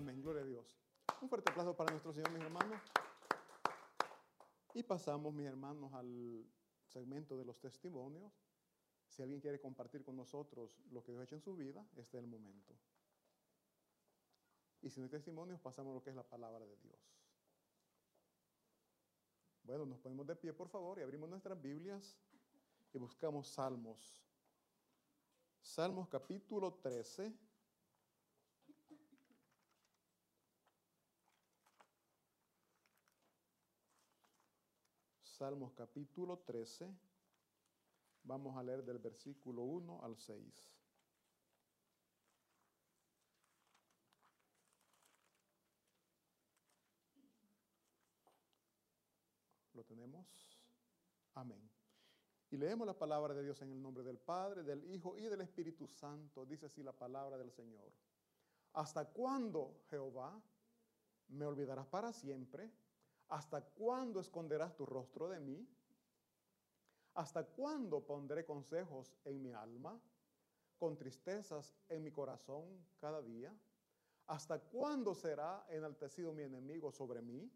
Amén, gloria a Dios. Un fuerte aplauso para nuestro Señor, mis hermanos. Y pasamos, mis hermanos, al segmento de los testimonios. Si alguien quiere compartir con nosotros lo que Dios ha hecho en su vida, este es el momento. Y si no hay testimonios, pasamos a lo que es la palabra de Dios. Bueno, nos ponemos de pie, por favor, y abrimos nuestras Biblias y buscamos Salmos. Salmos capítulo 13. Salmos capítulo 13. Vamos a leer del versículo 1 al 6. ¿Lo tenemos? Amén. Y leemos la palabra de Dios en el nombre del Padre, del Hijo y del Espíritu Santo. Dice así la palabra del Señor. ¿Hasta cuándo, Jehová, me olvidarás para siempre? ¿Hasta cuándo esconderás tu rostro de mí? ¿Hasta cuándo pondré consejos en mi alma, con tristezas en mi corazón cada día? ¿Hasta cuándo será enaltecido mi enemigo sobre mí?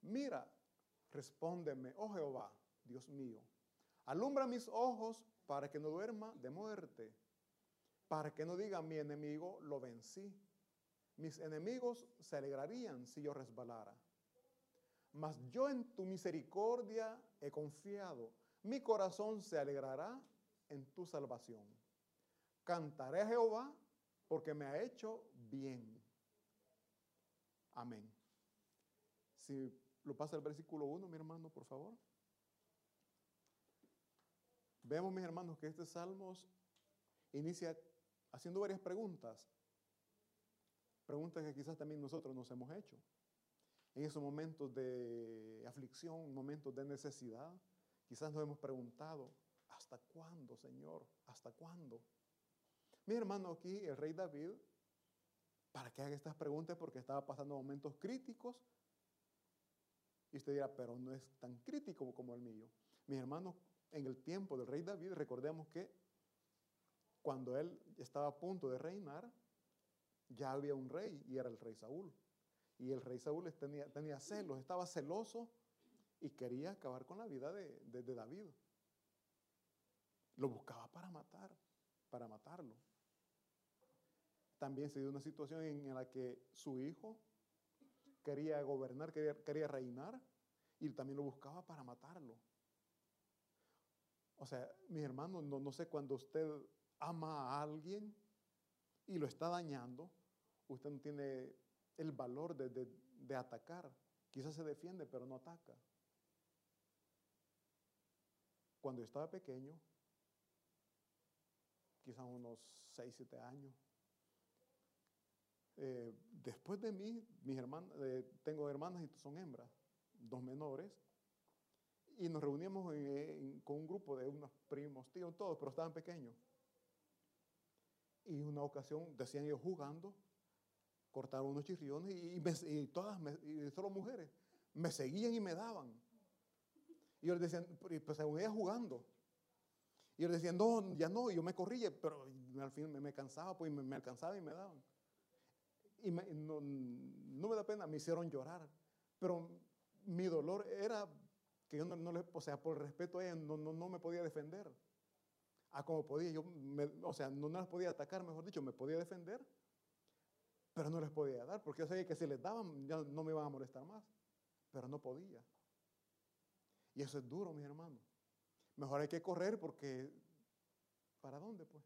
Mira, respóndeme, oh Jehová, Dios mío, alumbra mis ojos para que no duerma de muerte, para que no diga mi enemigo, lo vencí. Mis enemigos se alegrarían si yo resbalara. Mas yo en tu misericordia he confiado. Mi corazón se alegrará en tu salvación. Cantaré a Jehová porque me ha hecho bien. Amén. Si lo pasa el versículo 1, mi hermano, por favor. Vemos, mis hermanos, que este Salmos inicia haciendo varias preguntas. Preguntas que quizás también nosotros nos hemos hecho. En esos momentos de aflicción, momentos de necesidad, quizás nos hemos preguntado, ¿hasta cuándo, Señor? ¿Hasta cuándo? Mi hermano aquí, el rey David, para que haga estas preguntas porque estaba pasando momentos críticos. Y usted dirá, pero no es tan crítico como el mío. Mis hermanos, en el tiempo del rey David, recordemos que cuando él estaba a punto de reinar, ya había un rey y era el rey Saúl. Y el rey Saúl tenía, tenía celos, estaba celoso y quería acabar con la vida de, de, David. Lo buscaba para matar, para matarlo. También se dio una situación en la que su hijo quería gobernar, quería, quería reinar y también lo buscaba para matarlo. O sea, mis hermanos, no, no sé cuando usted ama a alguien y lo está dañando, usted no tiene el valor de, de, de, atacar. Quizás se defiende, pero no ataca. Cuando yo estaba pequeño, quizás unos 6, 7 años, eh, después de mí, mis hermanas, eh, tengo hermanas y son hembras, dos menores, y nos reuníamos con un grupo de unos primos, tíos, todos, pero estaban pequeños. Y una ocasión, decían ellos jugando, cortaron unos chirriones y, me, y todas, me, y solo mujeres, me seguían y me daban. Y ellos decían, pues según ellas jugando. Y ellos decían, no, ya no, y yo me corría, pero al fin me, cansaba, pues me, me, alcanzaba y me daban. Y no, no, me da pena, me hicieron llorar. Pero mi dolor era que yo no, no le, o sea, por respeto a ellas, no, no, no me podía defender. A como podía, yo, o sea, no, no las podía atacar, mejor dicho, me podía defender, pero no les podía dar, porque yo sabía que si les daban ya no me iban a molestar más, pero no podía. Y eso es duro, mis hermanos. Mejor hay que correr porque, ¿para dónde pues?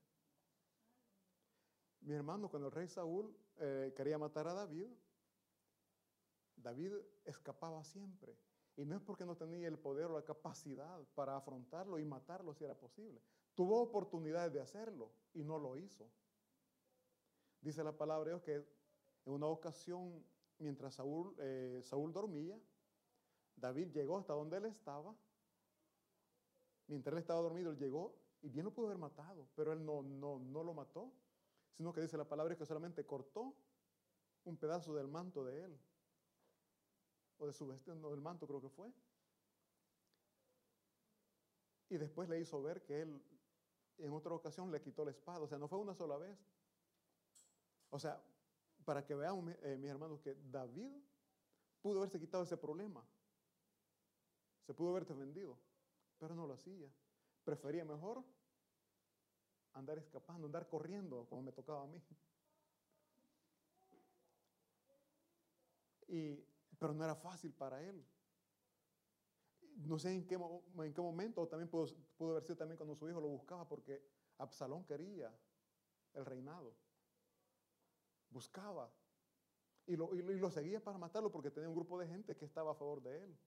Mi hermano, cuando el rey Saúl eh, quería matar a David, David escapaba siempre. Y no es porque no tenía el poder o la capacidad para afrontarlo y matarlo si era posible. Tuvo oportunidades de hacerlo y no lo hizo. Dice la palabra de Dios que en una ocasión, mientras Saúl, eh, Saúl dormía, David llegó hasta donde él estaba. Mientras él estaba dormido, él llegó y bien lo pudo haber matado, pero él no, no, no lo mató, sino que dice la palabra que solamente cortó un pedazo del manto de él, o de su vestido, no, del manto creo que fue. Y después le hizo ver que él en otra ocasión le quitó la espada, o sea, no fue una sola vez. O sea, para que veamos, eh, mis hermanos, que David pudo haberse quitado ese problema. Se pudo haber defendido, pero no lo hacía. Prefería mejor andar escapando, andar corriendo, como me tocaba a mí. Y, pero no era fácil para él. No sé en qué, en qué momento, o también pudo, pudo haber sido también cuando su hijo lo buscaba, porque Absalón quería el reinado. Buscaba. Y lo, seguía para matarlo porque tenía un grupo de gente que estaba a favor de él.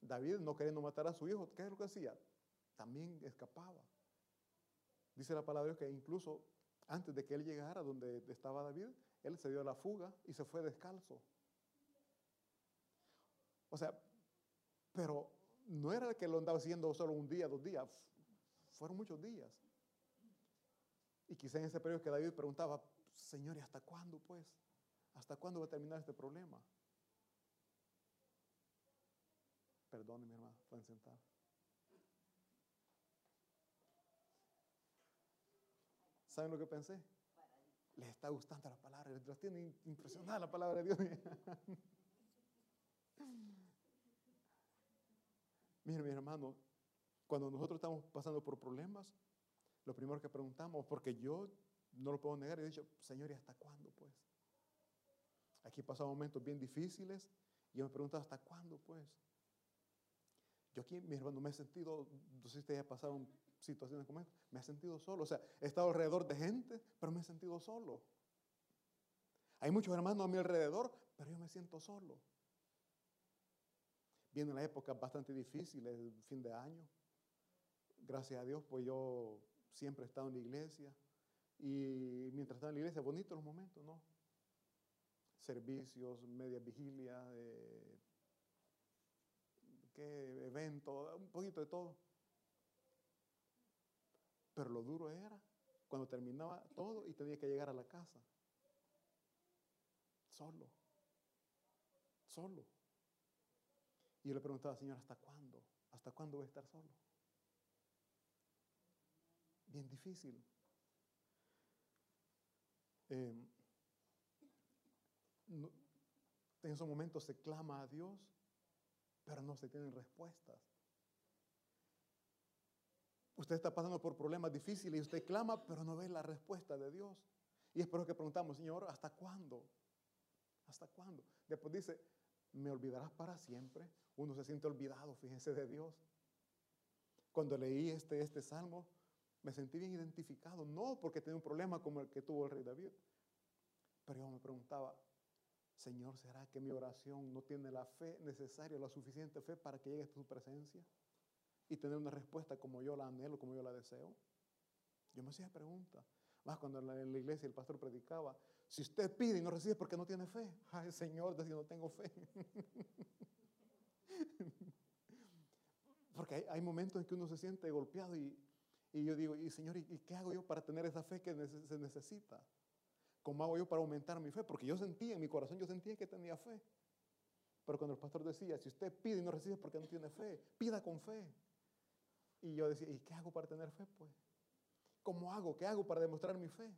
David, no queriendo matar a su hijo, ¿qué es lo que hacía? También escapaba. Dice la palabra que incluso antes de que él llegara donde estaba David, él se dio a la fuga y se fue descalzo. O sea, pero no era que lo andaba haciendo solo un día, dos días, fueron muchos días. Y quizá en ese periodo que David preguntaba, Señor, ¿y hasta cuándo pues? ¿Hasta cuándo va a terminar este problema? Perdone, mi hermano, pueden sentar. ¿Saben lo que pensé? Les está gustando la palabra, les tiene impresionada la palabra de Dios. Mire, mi hermano, cuando nosotros estamos pasando por problemas, lo primero que preguntamos, porque yo no lo puedo negar, he dicho, Señor, ¿y hasta cuándo pues? Aquí he pasado momentos bien difíciles y yo me pregunto, ¿hasta cuándo pues? Yo aquí, mi hermano, me he sentido, no sé si ustedes pasado situaciones como esta, me he sentido solo. O sea, he estado alrededor de gente, pero me he sentido solo. Hay muchos hermanos a mi alrededor, pero yo me siento solo. Vienen las épocas bastante difíciles, el fin de año. Gracias a Dios, pues yo siempre he estado en la iglesia. Y mientras estaba en la iglesia, bonitos los momentos, ¿no? Servicios, media vigilia, eh, qué evento, un poquito de todo. Pero lo duro era cuando terminaba todo y tenía que llegar a la casa. Solo. Solo. Y yo le preguntaba, Señor, ¿hasta cuándo? ¿Hasta cuándo voy a estar solo? Bien difícil. No- en esos momentos se clama a Dios, pero no se tienen respuestas. Usted está pasando por problemas difíciles y usted clama, pero no ve la respuesta de Dios. Y es por eso que preguntamos, Señor, ¿hasta cuándo? ¿Hasta cuándo? Después dice, ¿me olvidarás para siempre? Uno se siente olvidado, fíjense, de Dios. Cuando leí este, este salmo, me sentí bien identificado, no porque tenía un problema como el que tuvo el rey David, pero yo me preguntaba, Señor, ¿será que mi oración no tiene la fe necesaria, la suficiente fe para que llegue a tu presencia? Y tener una respuesta como yo la anhelo, como yo la deseo. Yo me hacía pregunta. Más cuando en la, iglesia el pastor predicaba, si usted pide y no recibe porque no tiene fe. Ay, Señor, decía, no tengo fe. porque hay, momentos en que uno se siente golpeado y, y yo digo, y Señor, ¿y, qué hago yo para tener esa fe que se necesita? ¿Cómo hago yo para aumentar mi fe? Porque yo sentía en mi corazón, yo sentía que tenía fe. Pero cuando el pastor decía, si usted pide y no recibe porque no tiene fe, pida con fe. Y yo decía, ¿y qué hago para tener fe? Pues, ¿cómo hago? ¿Qué hago para demostrar mi fe?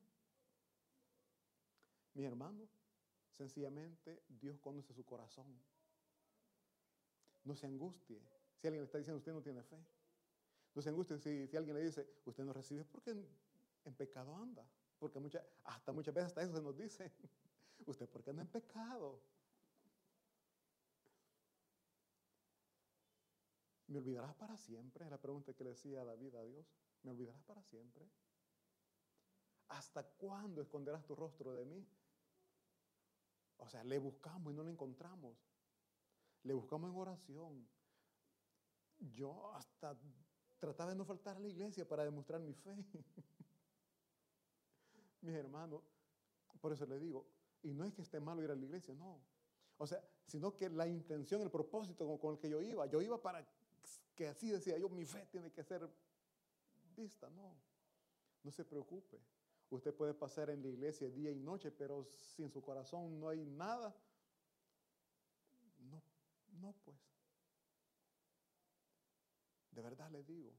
Mi hermano, sencillamente Dios conoce su corazón. No se angustie. Si alguien le está diciendo, usted no tiene fe. No se angustie si, alguien le dice, usted no recibe porque en, en pecado anda. Porque mucha, hasta muchas veces hasta eso se nos dice. usted porque anda en pecado. ¿Me olvidarás para siempre? Es la pregunta que le decía David a Dios. ¿Me olvidarás para siempre? ¿Hasta cuándo esconderás tu rostro de mí? O sea, le buscamos y no lo encontramos. Le buscamos en oración. Yo hasta trataba de no faltar a la iglesia para demostrar mi fe. Mis hermanos, por eso le digo, y no es que esté malo ir a la iglesia, no. O sea, sino que la intención, el propósito con, el que yo iba, yo iba para que así decía yo, mi fe tiene que ser vista, no. No se preocupe. Usted puede pasar en la iglesia día y noche, pero si en su corazón no hay nada, no, no pues. De verdad le digo,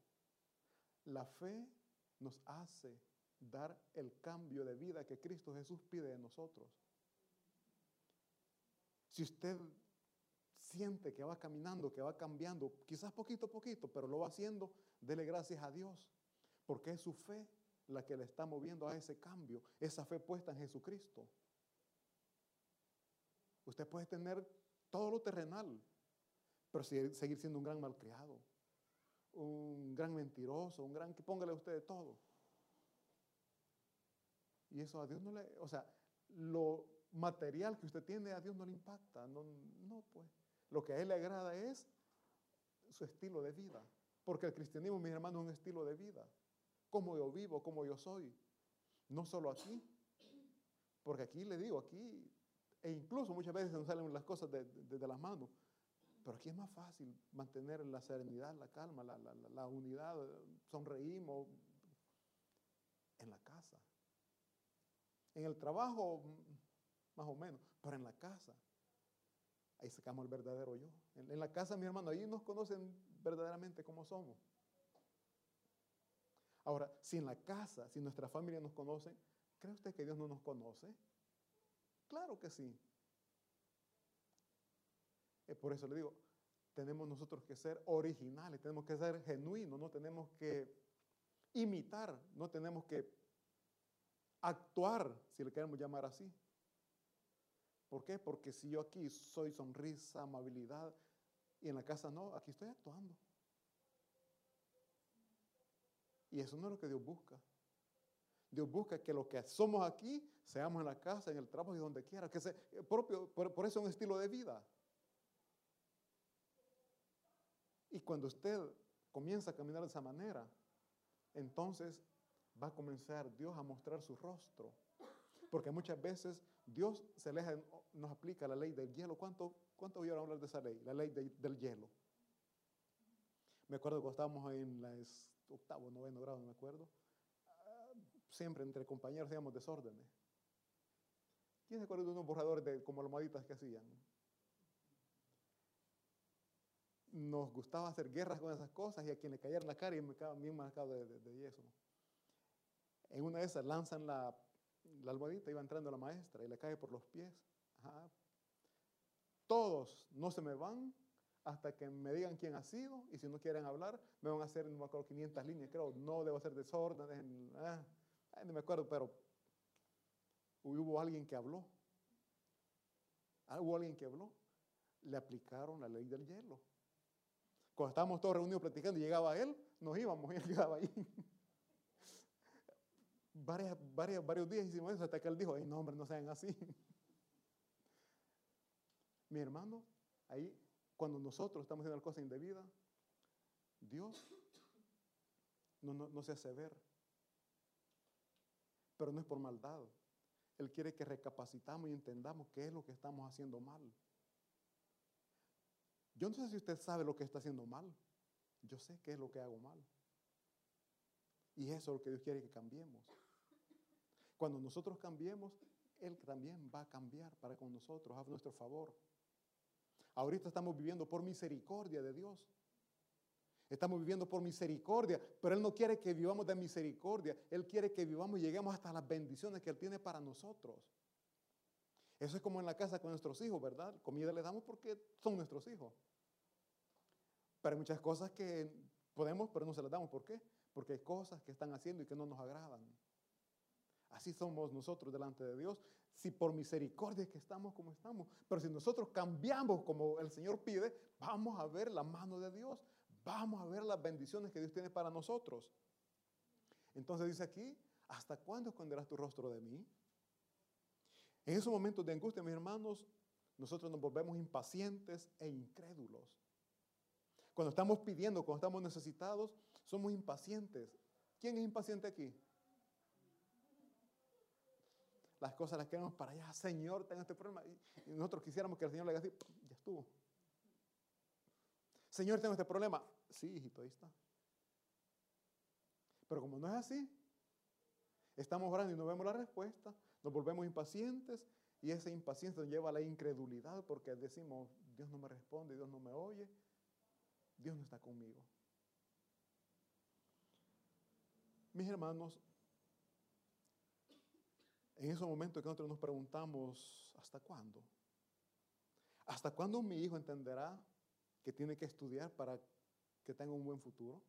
la fe nos hace dar el cambio de vida que Cristo Jesús pide de nosotros. Si usted siente que va caminando, que va cambiando, quizás poquito a poquito, pero lo va haciendo, dele gracias a Dios, porque es su fe la que le está moviendo a ese cambio, esa fe puesta en Jesucristo. Usted puede tener todo lo terrenal, pero seguir siendo un gran malcriado, un gran mentiroso, un gran que póngale usted de todo. Y eso a Dios no le, o sea, lo material que usted tiene a Dios no le impacta, no, no pues. Lo que a Él le agrada es su estilo de vida, porque el cristianismo, mis hermanos, es un estilo de vida, como yo vivo, como yo soy, no solo aquí, porque aquí le digo, aquí, e incluso muchas veces nos salen las cosas de, las manos, pero aquí es más fácil mantener la serenidad, la calma, la, la unidad, sonreímos en la casa. En el trabajo, más o menos, pero en la casa, ahí sacamos el verdadero yo. En, la casa, mi hermano, ahí nos conocen verdaderamente como somos. Ahora, si en la casa, si nuestra familia nos conoce, ¿cree usted que Dios no nos conoce? Claro que sí. por eso le digo, tenemos nosotros que ser originales, tenemos que ser genuinos, no tenemos que imitar, no tenemos que actuar, si le queremos llamar así. ¿Por qué? Porque si yo aquí soy sonrisa, amabilidad, y en la casa no, aquí estoy actuando. Y eso no es lo que Dios busca. Dios busca que lo que somos aquí, seamos en la casa, en el trabajo y donde quiera. Que sea propio, por, por eso es un estilo de vida. Y cuando usted comienza a caminar de esa manera, entonces va a comenzar Dios a mostrar su rostro. Porque muchas veces Dios se aleja, nos aplica la ley del hielo. ¿Cuánto, cuánto a hablar de esa ley? La ley del hielo. Me acuerdo cuando estábamos en la octavo, noveno grado, no me acuerdo. Ah, siempre entre compañeros hacíamos desórdenes. ¿Quién se acuerda de unos borradores de, como almohaditas que hacían? Nos gustaba hacer guerras con esas cosas y a quien le en la cara y me quedaba bien marcado de yeso. En una de esas lanzan la, la almohadita, iba entrando la maestra y le cae por los pies. Todos no se me van hasta que me digan quién ha sido y si no quieren hablar, me van a hacer, no me acuerdo, 500 líneas, creo, no debo hacer desorden, ah, no me acuerdo, pero hubo alguien que habló. Ah, hubo alguien que habló. Le aplicaron la ley del hielo. Cuando estábamos todos reunidos platicando llegaba él, nos íbamos y él quedaba ahí varias, varios días hicimos eso hasta que él dijo, no hombre, no sean así. Mi hermano, ahí cuando nosotros estamos haciendo cosas indebidas, Dios no, no, no se hace ver. Pero no es por maldad. Él quiere que recapacitamos y entendamos qué es lo que estamos haciendo mal. Yo no sé si usted sabe lo que está haciendo mal. Yo sé qué es lo que hago mal. Y eso es lo que Dios quiere que cambiemos. Cuando nosotros cambiemos, Él también va a cambiar para con nosotros, a nuestro favor. Ahorita estamos viviendo por misericordia de Dios. Estamos viviendo por misericordia, pero Él no quiere que vivamos de misericordia. Él quiere que vivamos y lleguemos hasta las bendiciones que Él tiene para nosotros. Eso es como en la casa con nuestros hijos, ¿verdad? Comida le damos porque son nuestros hijos. Pero hay muchas cosas que podemos, pero no se las damos. ¿Por qué? Porque hay cosas que están haciendo y que no nos agradan. Así somos nosotros delante de Dios. Si por misericordia que estamos como estamos, pero si nosotros cambiamos como el Señor pide, vamos a ver la mano de Dios, vamos a ver las bendiciones que Dios tiene para nosotros. Entonces dice aquí, ¿hasta cuándo esconderás tu rostro de mí? En esos momentos de angustia, mis hermanos, nosotros nos volvemos impacientes e incrédulos. Cuando estamos pidiendo, cuando estamos necesitados, somos impacientes. ¿Quién es impaciente aquí? Las cosas las queremos para allá. Señor, tengo este problema. Y nosotros quisiéramos que el Señor le diga así, ya estuvo. Señor, tengo este problema. Sí, hijito, ahí está. Pero como no es así, estamos orando y no vemos la respuesta, nos volvemos impacientes y esa impaciencia nos lleva a la incredulidad porque decimos, Dios no me responde, Dios no me oye, Dios no está conmigo. Mis hermanos, En esos momentos que nosotros nos preguntamos, ¿hasta cuándo? ¿Hasta cuándo mi hijo entenderá que tiene que estudiar para que tenga un buen futuro?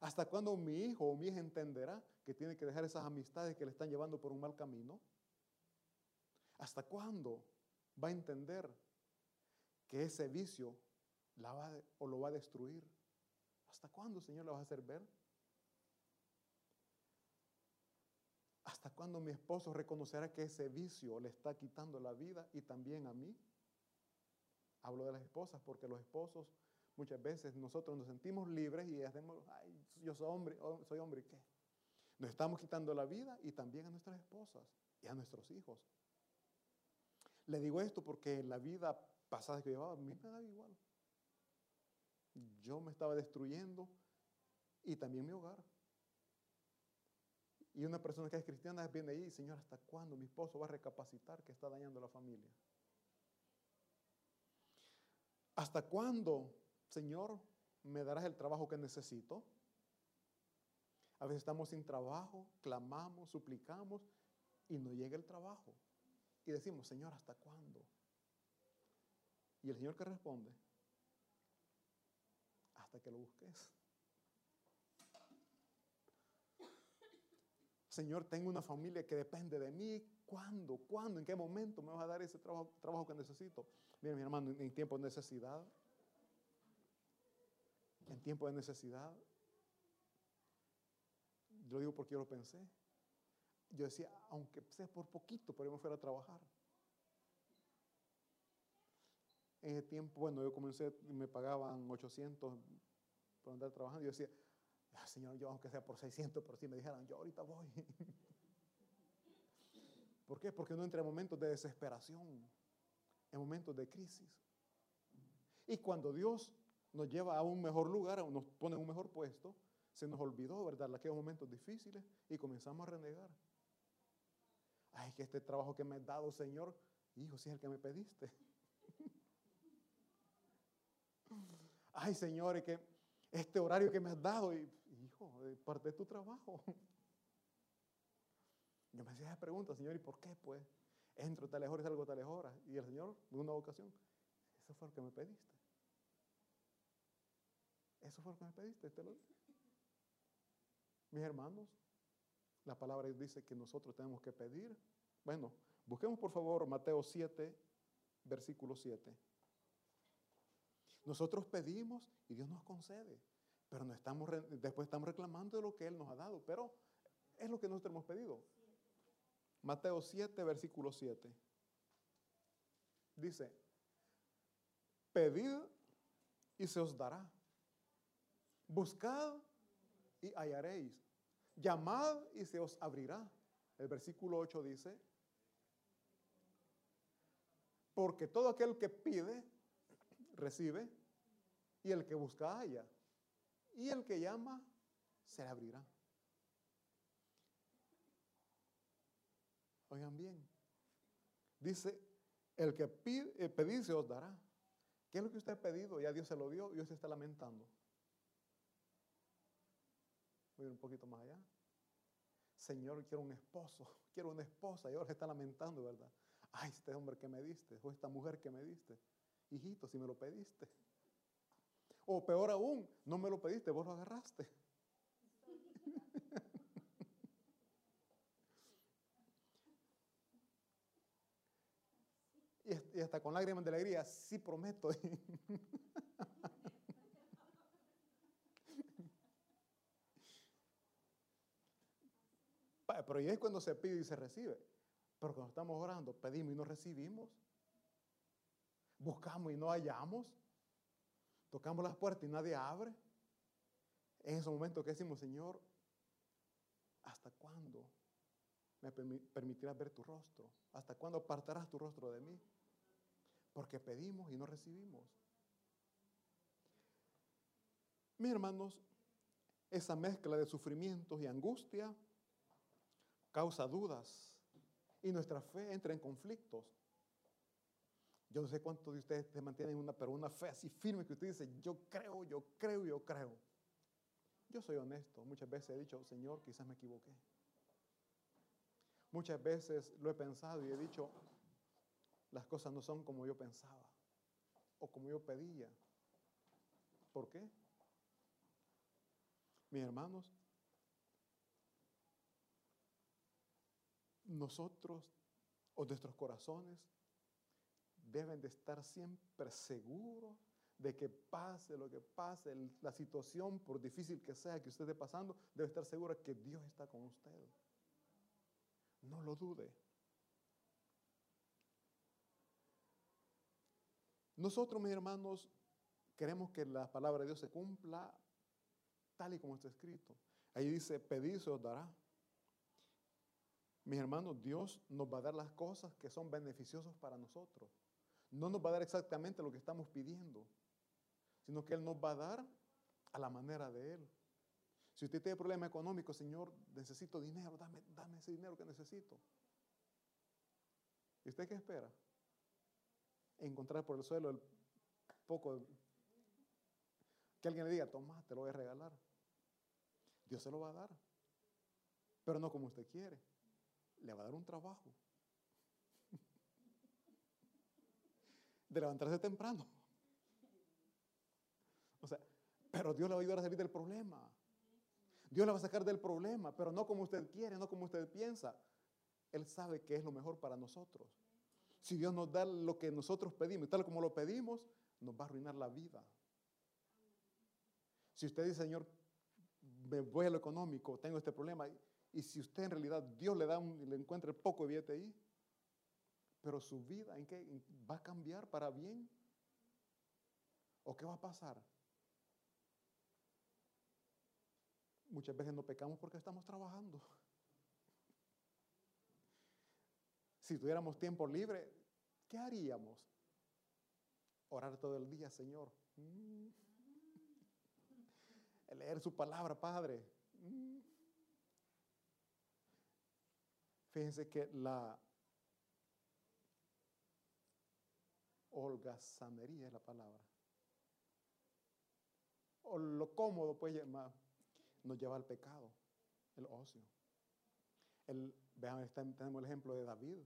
¿Hasta cuándo mi hijo o mi hija entenderá que tiene que dejar esas amistades que le están llevando por un mal camino? ¿Hasta cuándo va a entender que ese vicio la va o lo va a destruir? ¿Hasta cuándo, Señor, le vas a hacer ver? ¿Hasta cuándo mi esposo reconocerá que ese vicio le está quitando la vida y también a mí? Hablo de las esposas porque los esposos muchas veces nosotros nos sentimos libres y hacemos, ay, yo soy hombre, oh, soy hombre, ¿qué? Nos estamos quitando la vida y también a nuestras esposas y a nuestros hijos. Le digo esto porque la vida pasada que llevaba a mí me daba igual. Yo me estaba destruyendo y también mi hogar. Y una persona que es cristiana viene ahí, Señor, ¿hasta cuándo mi esposo va a recapacitar que está dañando la familia? ¿Hasta cuándo, Señor, me darás el trabajo que necesito? A veces estamos sin trabajo, clamamos, suplicamos y no llega el trabajo. Y decimos, Señor, ¿hasta cuándo? Y el Señor que responde, hasta que lo busques. Señor, tengo una familia que depende de mí. ¿Cuándo? ¿Cuándo? ¿En qué momento me vas a dar ese trabajo, que necesito? Mira, mi hermano, en tiempo de necesidad, en tiempo de necesidad, yo digo porque yo lo pensé. Yo decía, aunque sea por poquito, pero yo me fuera a trabajar. En ese tiempo, bueno, yo comencé, me pagaban 800 por andar trabajando. Yo decía, Ah, Señor, yo aunque sea por 600, por si me dijeran, yo ahorita voy. ¿Por qué? Porque uno entra en momentos de desesperación, en momentos de crisis. Y cuando Dios nos lleva a un mejor lugar, nos pone en un mejor puesto, se nos olvidó, ¿verdad?, aquellos momentos difíciles y comenzamos a renegar. Ay, que este trabajo que me has dado, Señor, hijo, si es el que me pediste. Ay, Señor, que este horario que me has dado, y parte de tu trabajo. Yo me hacía esa pregunta, Señor, ¿y por qué? Pues entro tal hora y salgo tal hora. Y el Señor, en una ocasión, eso fue lo que me pediste. Eso fue lo que me pediste, te lo Mis hermanos, la palabra dice que nosotros tenemos que pedir. Bueno, busquemos por favor Mateo 7, versículo 7. Nosotros pedimos y Dios nos concede. Pero no estamos, después estamos reclamando de lo que Él nos ha dado. Pero es lo que nosotros hemos pedido. Mateo 7, versículo 7. Dice, pedid y se os dará. Buscad y hallaréis. Llamad y se os abrirá. El versículo 8 dice, porque todo aquel que pide, recibe, y el que busca, halla y el que llama se le abrirá. Oigan bien, dice, el que pide, se os dará. ¿Qué es lo que usted ha pedido? Ya Dios se lo dio y usted está lamentando. Voy a ir un poquito más allá. Señor, quiero un esposo, quiero una esposa y ahora está lamentando, ¿verdad? Ay, este hombre que me diste, o esta mujer que me diste. Hijito, si me lo pediste. O peor aún, no me lo pediste, vos lo agarraste. y hasta con lágrimas de alegría, sí prometo. Pero ya es cuando se pide y se recibe. Pero cuando estamos orando, pedimos y no recibimos. Buscamos y no hallamos. Tocamos las puertas y nadie abre. En ese momento que decimos, Señor, ¿hasta cuándo me permitirás ver tu rostro? ¿Hasta cuándo apartarás tu rostro de mí? Porque pedimos y no recibimos. Mis hermanos, esa mezcla de sufrimientos y angustia causa dudas y nuestra fe entra en conflictos. Yo no sé cuántos de ustedes se mantienen una, pero una fe así firme que usted dice, yo creo, yo creo, yo creo. Yo soy honesto. Muchas veces he dicho, Señor, quizás me equivoqué. Muchas veces lo he pensado y he dicho, las cosas no son como yo pensaba o como yo pedía. ¿Por qué? Mis hermanos, nosotros o nuestros corazones deben de estar siempre seguros de que pase lo que pase, la situación, por difícil que sea que usted esté pasando, debe estar segura que Dios está con usted. No lo dude. Nosotros, mis hermanos, queremos que la palabra de Dios se cumpla tal y como está escrito. Ahí dice, pedid se os dará. Mis hermanos, Dios nos va a dar las cosas que son beneficiosas para nosotros. No nos va a dar exactamente lo que estamos pidiendo, sino que Él nos va a dar a la manera de Él. Si usted tiene problema económico, Señor, necesito dinero, dame, dame ese dinero que necesito. ¿Y usted qué espera? Encontrar por el suelo el poco que alguien le diga, toma, te lo voy a regalar. Dios se lo va a dar, pero no como usted quiere. Le va a dar un trabajo. De levantarse temprano. O sea, pero Dios le va a ayudar a salir del problema. Dios le va a sacar del problema, pero no como usted quiere, no como usted piensa. Él sabe que es lo mejor para nosotros. Si Dios nos da lo que nosotros pedimos, tal como lo pedimos, nos va a arruinar la vida. Si usted dice, Señor, me voy a lo económico, tengo este problema, y si usted en realidad Dios le da un, le encuentra el poco de billete ahí, pero su vida ¿en qué? va a cambiar para bien. ¿O qué va a pasar? Muchas veces no pecamos porque estamos trabajando. Si tuviéramos tiempo libre, ¿qué haríamos? Orar todo el día, Señor. Mm. Leer su palabra, Padre. Mm. Fíjense que la holgazanería es la palabra. O lo cómodo, pues, nos lleva al pecado, el ocio. El, vean, tenemos el ejemplo de David.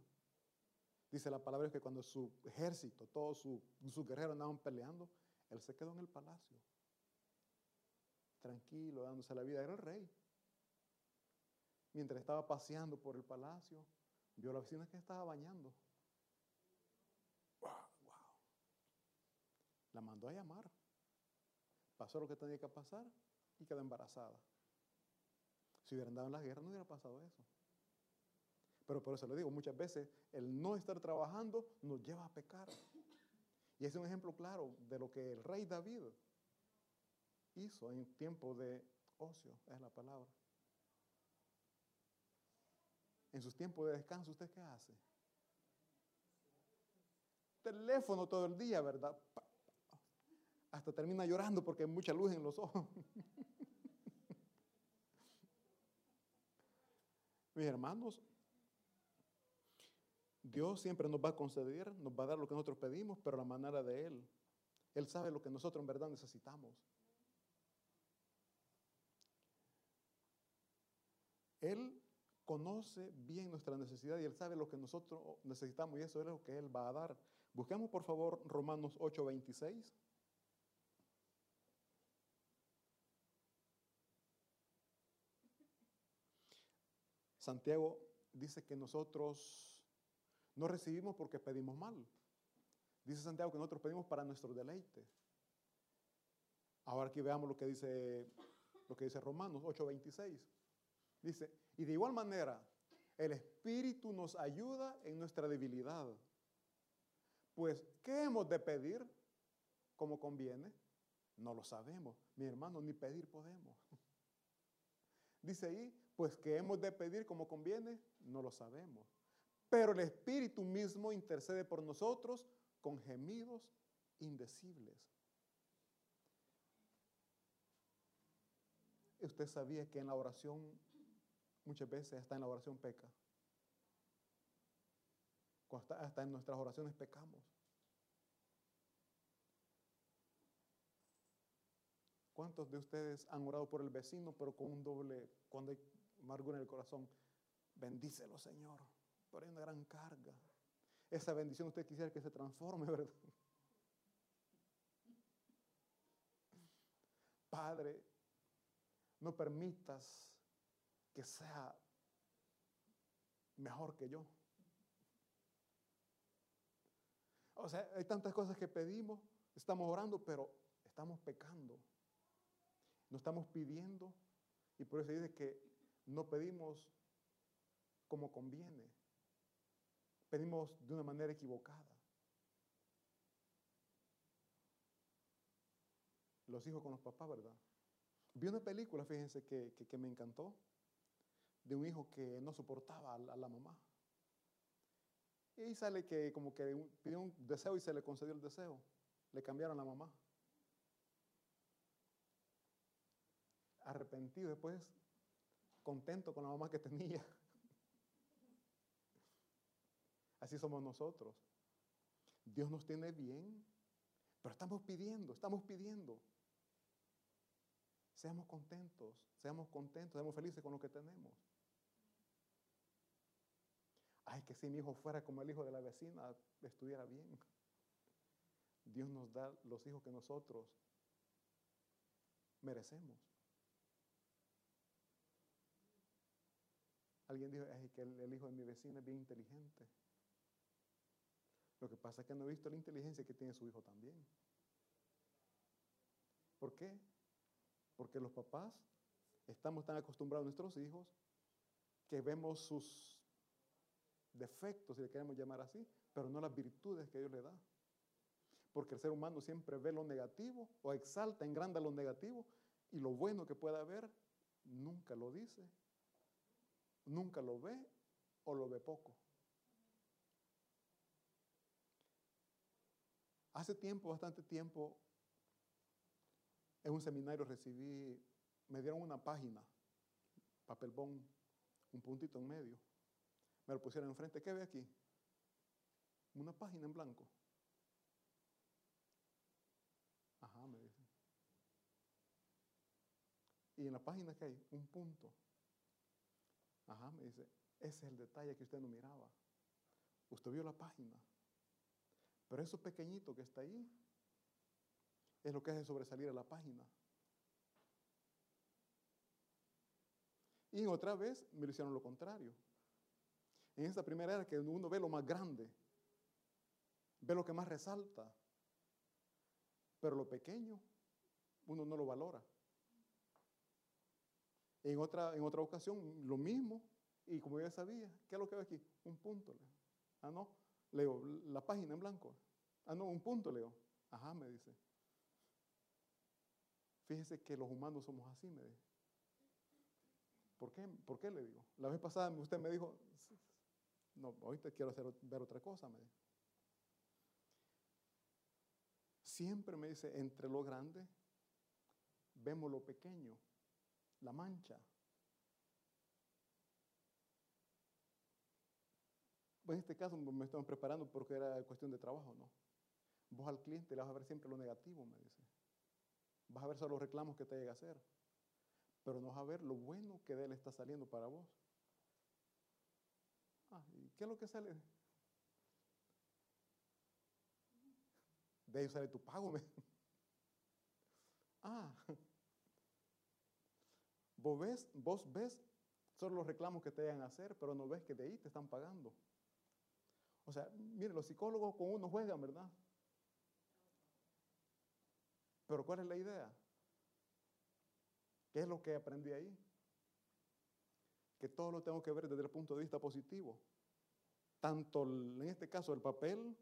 Dice la palabra que cuando su ejército, todos sus su guerreros andaban peleando, él se quedó en el palacio. Tranquilo, dándose la vida. Era el rey. Mientras estaba paseando por el palacio, vio a la vecina que estaba bañando. La mandó a llamar. Pasó lo que tenía que pasar y quedó embarazada. Si hubieran dado en la guerra no hubiera pasado eso. Pero por eso le digo, muchas veces el no estar trabajando nos lleva a pecar. Y es un ejemplo claro de lo que el rey David hizo en tiempo de ocio, es la palabra. En sus tiempos de descanso, ¿usted qué hace? Teléfono todo el día, ¿verdad? Hasta termina llorando porque hay mucha luz en los ojos. Mis hermanos, Dios siempre nos va a conceder, nos va a dar lo que nosotros pedimos, pero la manera de Él. Él sabe lo que nosotros en verdad necesitamos. Él conoce bien nuestra necesidad y Él sabe lo que nosotros necesitamos y eso es lo que Él va a dar. Busquemos por favor Romanos 8:26. Santiago dice que nosotros no recibimos porque pedimos mal. Dice Santiago que nosotros pedimos para nuestro deleite. Ahora aquí veamos lo que dice, lo que dice Romanos 8:26. Dice, y de igual manera, el Espíritu nos ayuda en nuestra debilidad. Pues, ¿qué hemos de pedir como conviene? No lo sabemos. Mi hermano, ni pedir podemos. Dice ahí, pues que hemos de pedir como conviene, no lo sabemos. Pero el Espíritu mismo intercede por nosotros con gemidos indecibles. Usted sabía que en la oración, muchas veces hasta en la oración peca. Hasta en nuestras oraciones pecamos. ¿Cuántos de ustedes han orado por el vecino, pero con un doble, cuando amargura en el corazón, Bendícelo, Señor. Pero hay una gran carga. Esa bendición usted quisiera que se transforme, ¿verdad? Padre, no permitas que sea mejor que yo. O sea, hay tantas cosas que pedimos, estamos orando, pero estamos pecando. No estamos pidiendo. Y por eso dice que no pedimos como conviene. Pedimos de una manera equivocada. Los hijos con los papás, ¿verdad? Vi una película, fíjense, que, me encantó, de un hijo que no soportaba a la, mamá. Y ahí sale que como que pidió un deseo y se le concedió el deseo. Le cambiaron la mamá. Arrepentido después, contento con la mamá que tenía. Así somos nosotros. Dios nos tiene bien, pero estamos pidiendo, estamos pidiendo. Seamos contentos, seamos contentos, seamos felices con lo que tenemos. Ay, que si mi hijo fuera como el hijo de la vecina, estuviera bien. Dios nos da los hijos que nosotros merecemos. Alguien dijo Ay, que el, hijo de mi vecina es bien inteligente. Lo que pasa es que no he visto la inteligencia que tiene su hijo también. ¿Por qué? Porque los papás estamos tan acostumbrados a nuestros hijos que vemos sus defectos, si le queremos llamar así, pero no las virtudes que Dios le da. Porque el ser humano siempre ve lo negativo o exalta, engranda lo negativo y lo bueno que pueda haber nunca lo dice, nunca lo ve o lo ve poco. Hace tiempo, bastante tiempo, en un seminario recibí, me dieron una página, papel bond, un puntito en medio. Me lo pusieron enfrente. ¿Qué ve aquí? Una página en blanco. Ajá, me dicen. Y en la página que hay, un punto. Ajá, me dice, ese es el detalle que usted no miraba. Usted vio la página. Pero eso pequeñito que está ahí es lo que hace sobresalir a la página. Y otra vez me lo hicieron lo contrario. En esta primera era que uno ve lo más grande, ve lo que más resalta, pero lo pequeño uno no lo valora. En otra, en otra ocasión lo mismo, y como yo ya sabía, ¿qué es lo que ve aquí? Un punto. Ah, no, leo la página en blanco. Ah, no, un punto leo. Ajá, me dice. Fíjese que los humanos somos así, me dijo. ¿Por qué? ¿Por qué le digo? La vez pasada usted me dijo, no, ahorita quiero hacer, ver otra cosa, me dijo. Siempre me dice, entre lo grande, vemos lo pequeño, la mancha. Pues en este caso me estaban preparando porque era cuestión de trabajo, ¿no? Vos al cliente le vas a ver siempre lo negativo, me dice. Vas a ver solo los reclamos que te llega a hacer. Pero no vas a ver lo bueno que de él está saliendo para vos. Ah, ¿y qué es lo que sale? De ahí sale tu pago. Ah, vos ves, vos ves solo los reclamos que te a hacer, pero no ves que de ahí te están pagando. O sea, mire, los psicólogos con uno juegan, ¿verdad? Pero ¿cuál es la idea? ¿Qué es lo que aprendí ahí? Que todo lo tengo que ver desde el punto de vista positivo. Tanto en este caso el papel,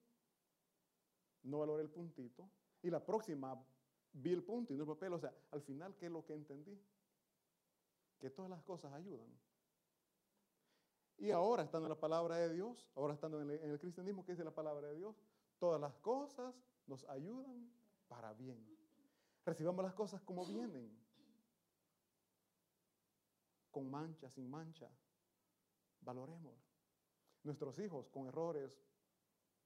no valoré el puntito, y la próxima vi el punto y no el papel. O sea, al final, ¿qué es lo que entendí? Que todas las cosas ayudan. Y ahora, estando en la palabra de Dios, ahora estando en el, cristianismo, ¿qué dice la palabra de Dios? Todas las cosas nos ayudan para bien. Recibamos las cosas como vienen. Con mancha, sin mancha. Valoremos. Nuestros hijos con errores,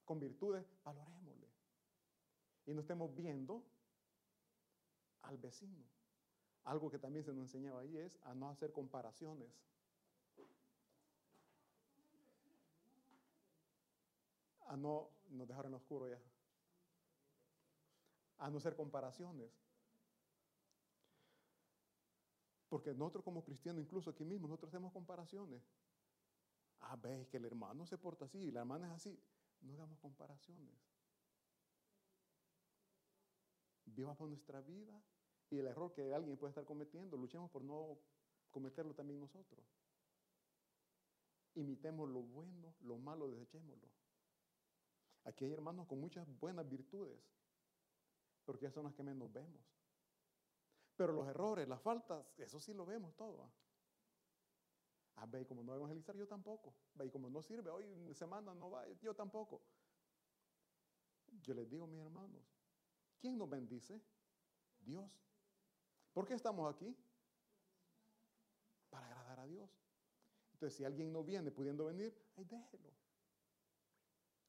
con virtudes, valorémosle. Y no estemos viendo al vecino. Algo que también se nos enseñaba ahí es a no hacer comparaciones. A no, nos dejaron en oscuro ya. A no hacer comparaciones. Porque nosotros como cristianos, incluso aquí mismo, nosotros hacemos comparaciones. Ah, veis que el hermano se porta así, la hermana es así. No hagamos comparaciones. Vivamos nuestra vida y el error que alguien puede estar cometiendo, luchemos por no cometerlo también nosotros. Imitemos lo bueno, lo malo, desechémoslo. Aquí hay hermanos con muchas buenas virtudes, porque esas son las que menos vemos. Pero los errores, las faltas, eso sí lo vemos todo. ¿ah? ah, ve, como no evangelizar, yo tampoco. Ve, como no sirve, hoy semana no va, yo tampoco. Yo les digo, mis hermanos, ¿quién nos bendice? Dios. ¿Por qué estamos aquí? Para agradar a Dios. Entonces, si alguien no viene pudiendo venir, ay, déjelo.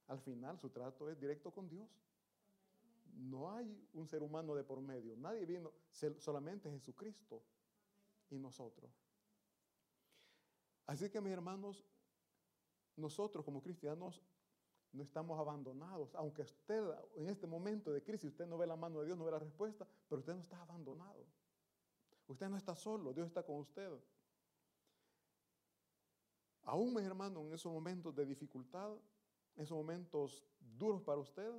Al final, su trato es directo con Dios. No hay un ser humano de por medio. Nadie vino, solamente Jesucristo y nosotros. Así que mis hermanos, nosotros como cristianos no estamos abandonados. Aunque usted en este momento de crisis, usted no ve la mano de Dios, no ve la respuesta, pero usted no está abandonado. Usted no está solo, Dios está con usted. Aún mis hermanos, en esos momentos de dificultad, en esos momentos duros para usted,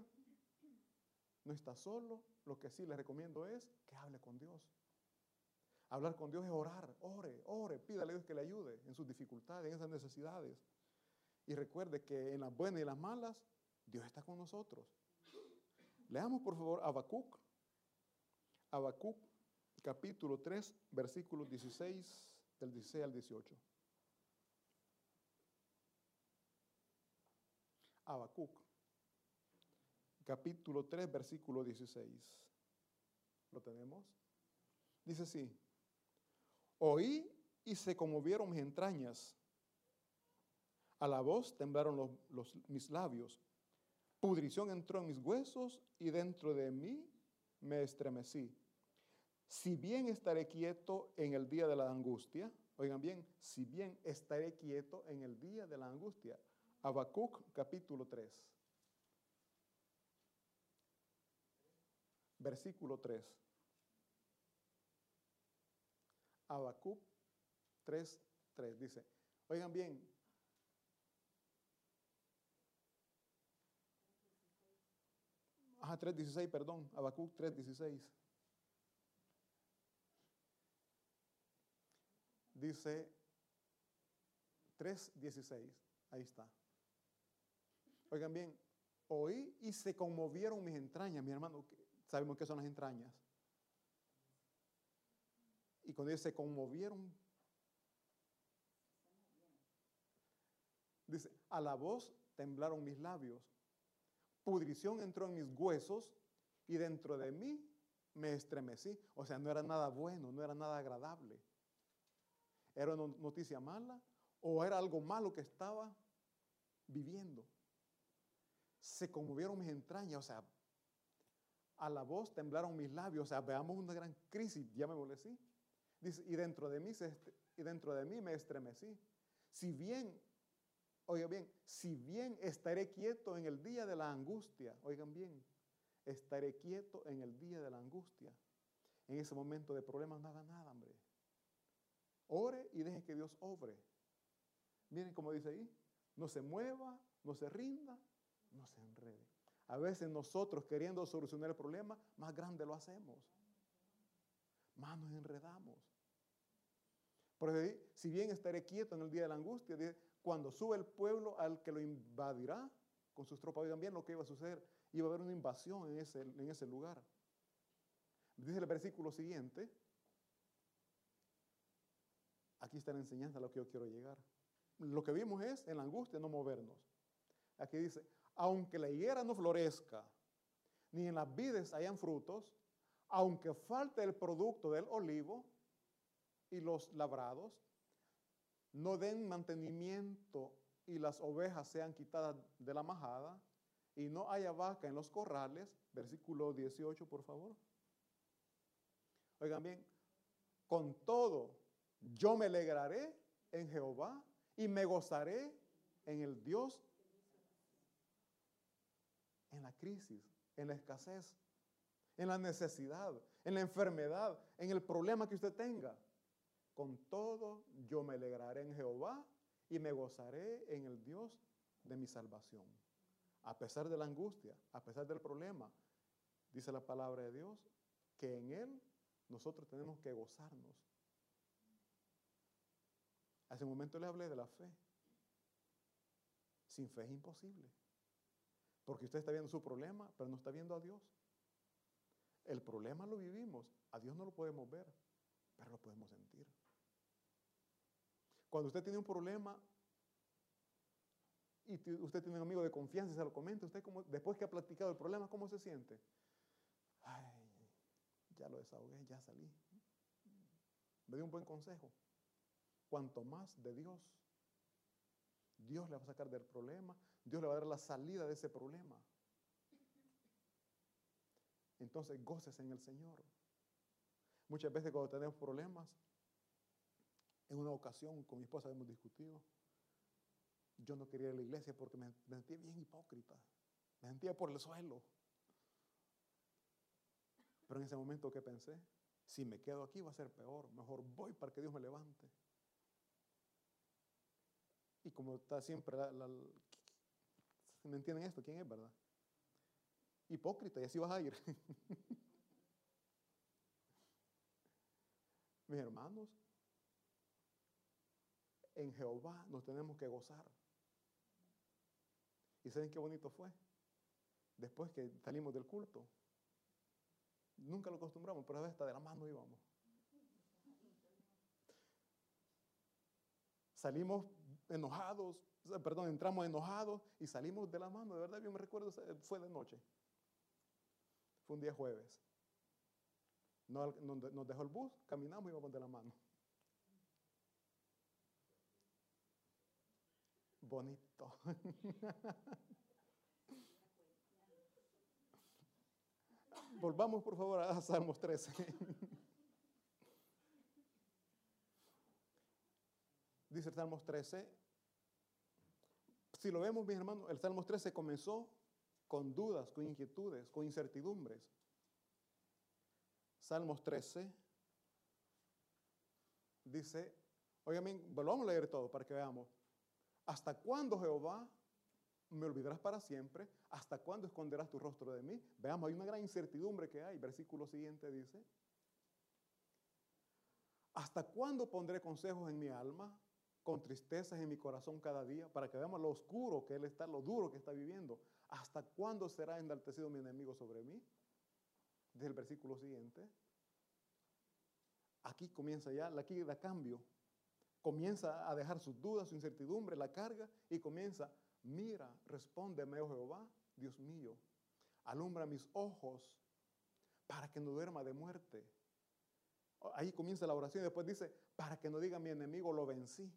no está solo, lo que sí le recomiendo es que hable con Dios. Hablar con Dios es orar, ore, ore, pídale a Dios que le ayude en sus dificultades, en esas necesidades. Y recuerde que en las buenas y las malas, Dios está con nosotros. Leamos por favor Habacuc, Habacuc capítulo 3, versículos 16, del 16 al 18. Habacuc capítulo 3, versículo 16. ¿Lo tenemos? Dice así, oí y se conmovieron mis entrañas. A la voz temblaron los, mis labios. Pudrición entró en mis huesos y dentro de mí me estremecí. Si bien estaré quieto en el día de la angustia, oigan bien, si bien estaré quieto en el día de la angustia. Habacuc capítulo 3. versículo 3. Habacuc 3, 3 dice, oigan bien, Ajá, 3.16, perdón, Habacuc 3.16. Dice 3.16, ahí está. Oigan bien, oí y se conmovieron mis entrañas, mi hermano. Sabemos qué son las entrañas. Y cuando ellos se conmovieron, dice, a la voz temblaron mis labios, pudrición entró en mis huesos y dentro de mí me estremecí. O sea, no era nada bueno, no era nada agradable. Era una noticia mala o era algo malo que estaba viviendo. Se conmovieron mis entrañas, o sea, a la voz temblaron mis labios, o sea, veamos una gran crisis, ya me así. Dice, y dentro de mí, y dentro de mí me estremecí. Si bien, oigan bien, si bien estaré quieto en el día de la angustia, oigan bien, estaré quieto en el día de la angustia. En ese momento de problemas no haga nada, hombre. Ore y deje que Dios obre. Miren cómo dice ahí, no se mueva, no se rinda, no se enrede. A veces nosotros queriendo solucionar el problema, más grande lo hacemos. Más nos enredamos. Porque si bien estaré quieto en el día de la angustia, cuando sube el pueblo al que lo invadirá con sus tropas, bien lo que iba a suceder, iba a haber una invasión en ese lugar. Dice el versículo siguiente, aquí está la enseñanza a lo que yo quiero llegar. Lo que vimos es en la angustia no movernos. Aquí dice, aunque la higuera no florezca, ni en las vides hayan frutos, aunque falte el producto del olivo y los labrados, no den mantenimiento y las ovejas sean quitadas de la majada, y no haya vaca en los corrales, versículo 18, por favor. Oigan bien, con todo, yo me alegraré en Jehová y me gozaré en el Dios la crisis, en la escasez, en la necesidad, en la enfermedad, en el problema que usted tenga. Con todo yo me alegraré en Jehová y me gozaré en el Dios de mi salvación. A pesar de la angustia, a pesar del problema, dice la palabra de Dios, que en Él nosotros tenemos que gozarnos. Hace un momento le hablé de la fe. Sin fe es imposible. Porque usted está viendo su problema, pero no está viendo a Dios. El problema lo vivimos, a Dios no lo podemos ver, pero lo podemos sentir. Cuando usted tiene un problema y usted tiene un amigo de confianza y se lo comenta, usted después que ha platicado el problema, ¿cómo se siente? Ay, ya lo desahogué, ya salí. Me dio un buen consejo. Cuanto más de Dios, Dios le va a sacar del problema, Dios le va a dar la salida de ese problema. Entonces, goces en el Señor. Muchas veces cuando tenemos problemas, en una ocasión con mi esposa hemos discutido, yo no quería ir a la iglesia porque me, sentía bien hipócrita, me sentía por el suelo. Pero en ese momento que pensé, si me quedo aquí va a ser peor, mejor voy para que Dios me levante. Y como está siempre, ¿me entienden esto? ¿Quién es, verdad? Hipócrita, y así vas a ir. Mis hermanos, en Jehová nos tenemos que gozar. ¿Y saben qué bonito fue? Después que salimos del culto. Nunca lo acostumbramos, pero a veces hasta de la mano íbamos. Salimos enojados, perdón, entramos enojados y salimos de la mano. De verdad, yo me recuerdo, fue de noche. Fue un día jueves. Nos dejó el bus, caminamos y íbamos de la mano. Bonito. Volvamos por favor a Salmos 13. Dice el Salmos 13. Si lo vemos, mis hermanos, el Salmos 13 comenzó con dudas, con inquietudes, con incertidumbres. Salmos 13 dice, oigan, volvamos a leer todo para que veamos. ¿Hasta cuándo, Jehová, me olvidarás para siempre? ¿Hasta cuándo esconderás tu rostro de mí? Veamos, hay una gran incertidumbre que hay. Versículo siguiente dice, ¿hasta cuándo pondré consejos en mi alma? Con tristezas en mi corazón cada día, para que veamos lo oscuro que Él está, lo duro que está viviendo. ¿Hasta cuándo será enaltecido mi enemigo sobre mí? Desde el versículo siguiente. Aquí comienza ya, aquí da cambio. Comienza a dejar sus dudas, su incertidumbre, la carga, y comienza, mira, respóndeme, oh Jehová, Dios mío, alumbra mis ojos para que no duerma de muerte. Ahí comienza la oración y después dice, para que no diga mi enemigo, lo vencí.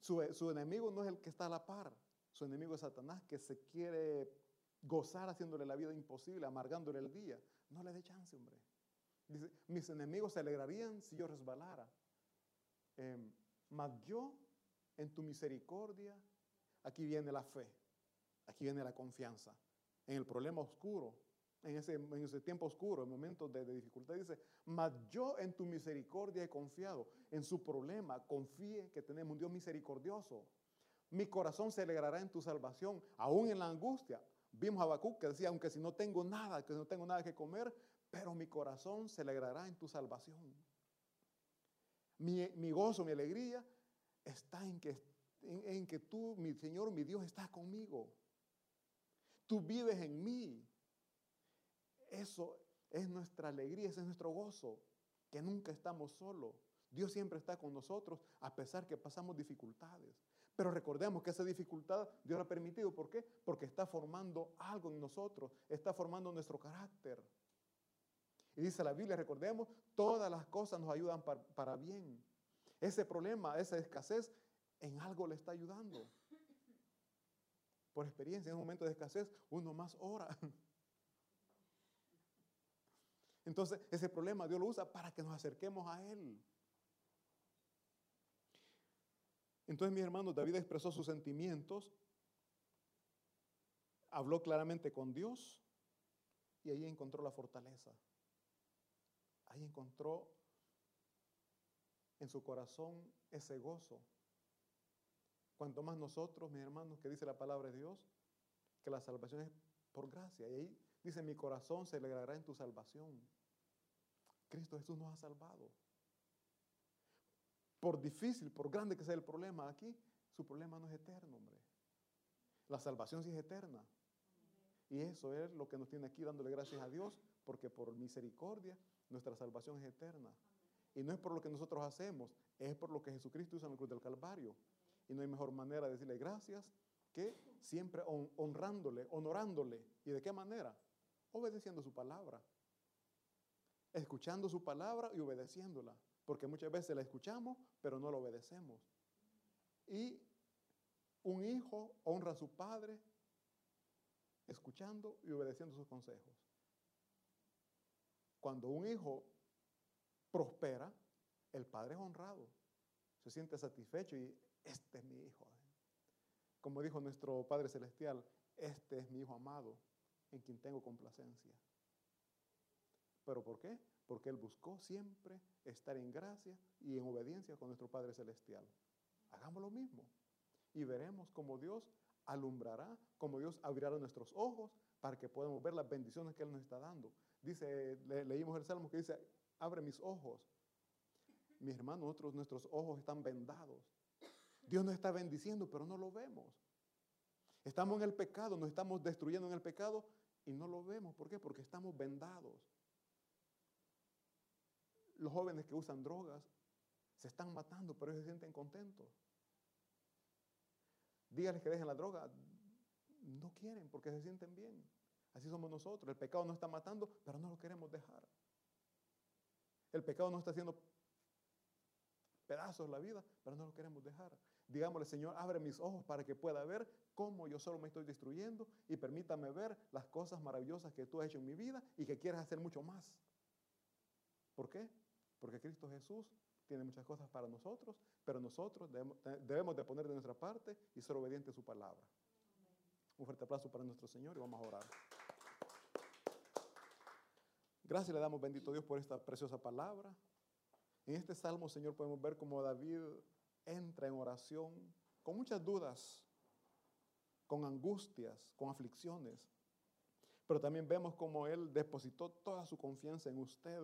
Su, enemigo no es el que está a la par. Su enemigo es Satanás que se quiere gozar haciéndole la vida imposible, amargándole el día. No le dé chance, hombre. Dice, mis enemigos se alegrarían si yo resbalara. Em, mas yo, en tu misericordia, aquí viene la fe, aquí viene la confianza. En el problema oscuro, en ese, tiempo oscuro, en momentos de, de, dificultad, dice, mas yo en tu misericordia he confiado, en su problema, confíe que tenemos un Dios misericordioso. Mi corazón se alegrará en tu salvación, aún en la angustia. Vimos a Habacuc que decía, aunque si no tengo nada, que no tengo nada que comer, pero mi corazón se alegrará en tu salvación. Mi, gozo, mi alegría está en que, en que tú, mi Señor, mi Dios, estás conmigo. Tú vives en mí. Eso es nuestra alegría, ese es nuestro gozo, que nunca estamos solos. Dios siempre está con nosotros a pesar que pasamos dificultades. Pero recordemos que esa dificultad Dios la ha permitido. ¿Por qué? Porque está formando algo en nosotros, está formando nuestro carácter. Y dice la Biblia, recordemos, todas las cosas nos ayudan para, para bien. Ese problema, esa escasez, en algo le está ayudando. Por experiencia, en un momento de escasez, uno más ora. Entonces, ese problema Dios lo usa para que nos acerquemos a Él. Entonces, mis hermanos, David expresó sus sentimientos habló claramente con Dios y ahí encontró la fortaleza. Ahí encontró en su corazón ese gozo. Cuanto más nosotros, mis hermanos, que dice la palabra de Dios, que la salvación es por gracia. Y ahí dice, mi corazón se alegrará en tu salvación. Cristo Jesús nos ha salvado. Por difícil, por grande que sea el problema aquí, su problema no es eterno, hombre. La salvación sí es eterna. Y eso es lo que nos tiene aquí dándole gracias a Dios, porque por misericordia nuestra salvación es eterna. Y no es por lo que nosotros hacemos, es por lo que Jesucristo hizo en la cruz del Calvario. Y no hay mejor manera de decirle gracias que siempre honrándole, honorándole. ¿Y de qué manera? Obedeciendo su palabra. Escuchando su palabra y obedeciéndola. Porque muchas veces la escuchamos, pero no la obedecemos. Y un hijo honra a su padre escuchando y obedeciendo sus consejos. Cuando un hijo prospera, el padre es honrado, se siente satisfecho y este es mi hijo. Como dijo nuestro Padre Celestial, este es mi hijo amado en quien tengo complacencia. ¿Pero por qué? Porque Él buscó siempre estar en gracia y en obediencia con nuestro Padre Celestial. Hagamos lo mismo y veremos cómo Dios alumbrará, como Dios abrirá nuestros ojos para que podamos ver las bendiciones que Él nos está dando. Dice, leímos el Salmo que dice, abre mis ojos. Mis hermanos, nosotros, nuestros ojos están vendados. Dios nos está bendiciendo, pero no lo vemos. Estamos en el pecado, nos estamos destruyendo en el pecado y no lo vemos. ¿Por qué? Porque estamos vendados. Los jóvenes que usan drogas se están matando, pero ellos se sienten contentos. Dígales que dejen la droga. No quieren porque se sienten bien. Así somos nosotros. El pecado nos está matando, pero no lo queremos dejar. El pecado nos está haciendo pedazos la vida, pero no lo queremos dejar. Digámosle, Señor, abre mis ojos para que pueda ver cómo yo solo me estoy destruyendo y permítame ver las cosas maravillosas que tú has hecho en mi vida y que quieres hacer mucho más. ¿Por qué? Porque Cristo Jesús tiene muchas cosas para nosotros, pero nosotros debemos, de poner de nuestra parte y ser obedientes a su palabra. Un fuerte aplauso para nuestro Señor y vamos a orar. Gracias le damos, bendito Dios, por esta preciosa palabra. En este salmo, Señor, podemos ver cómo David entra en oración con muchas dudas, con angustias, con aflicciones. Pero también vemos cómo él depositó toda su confianza en usted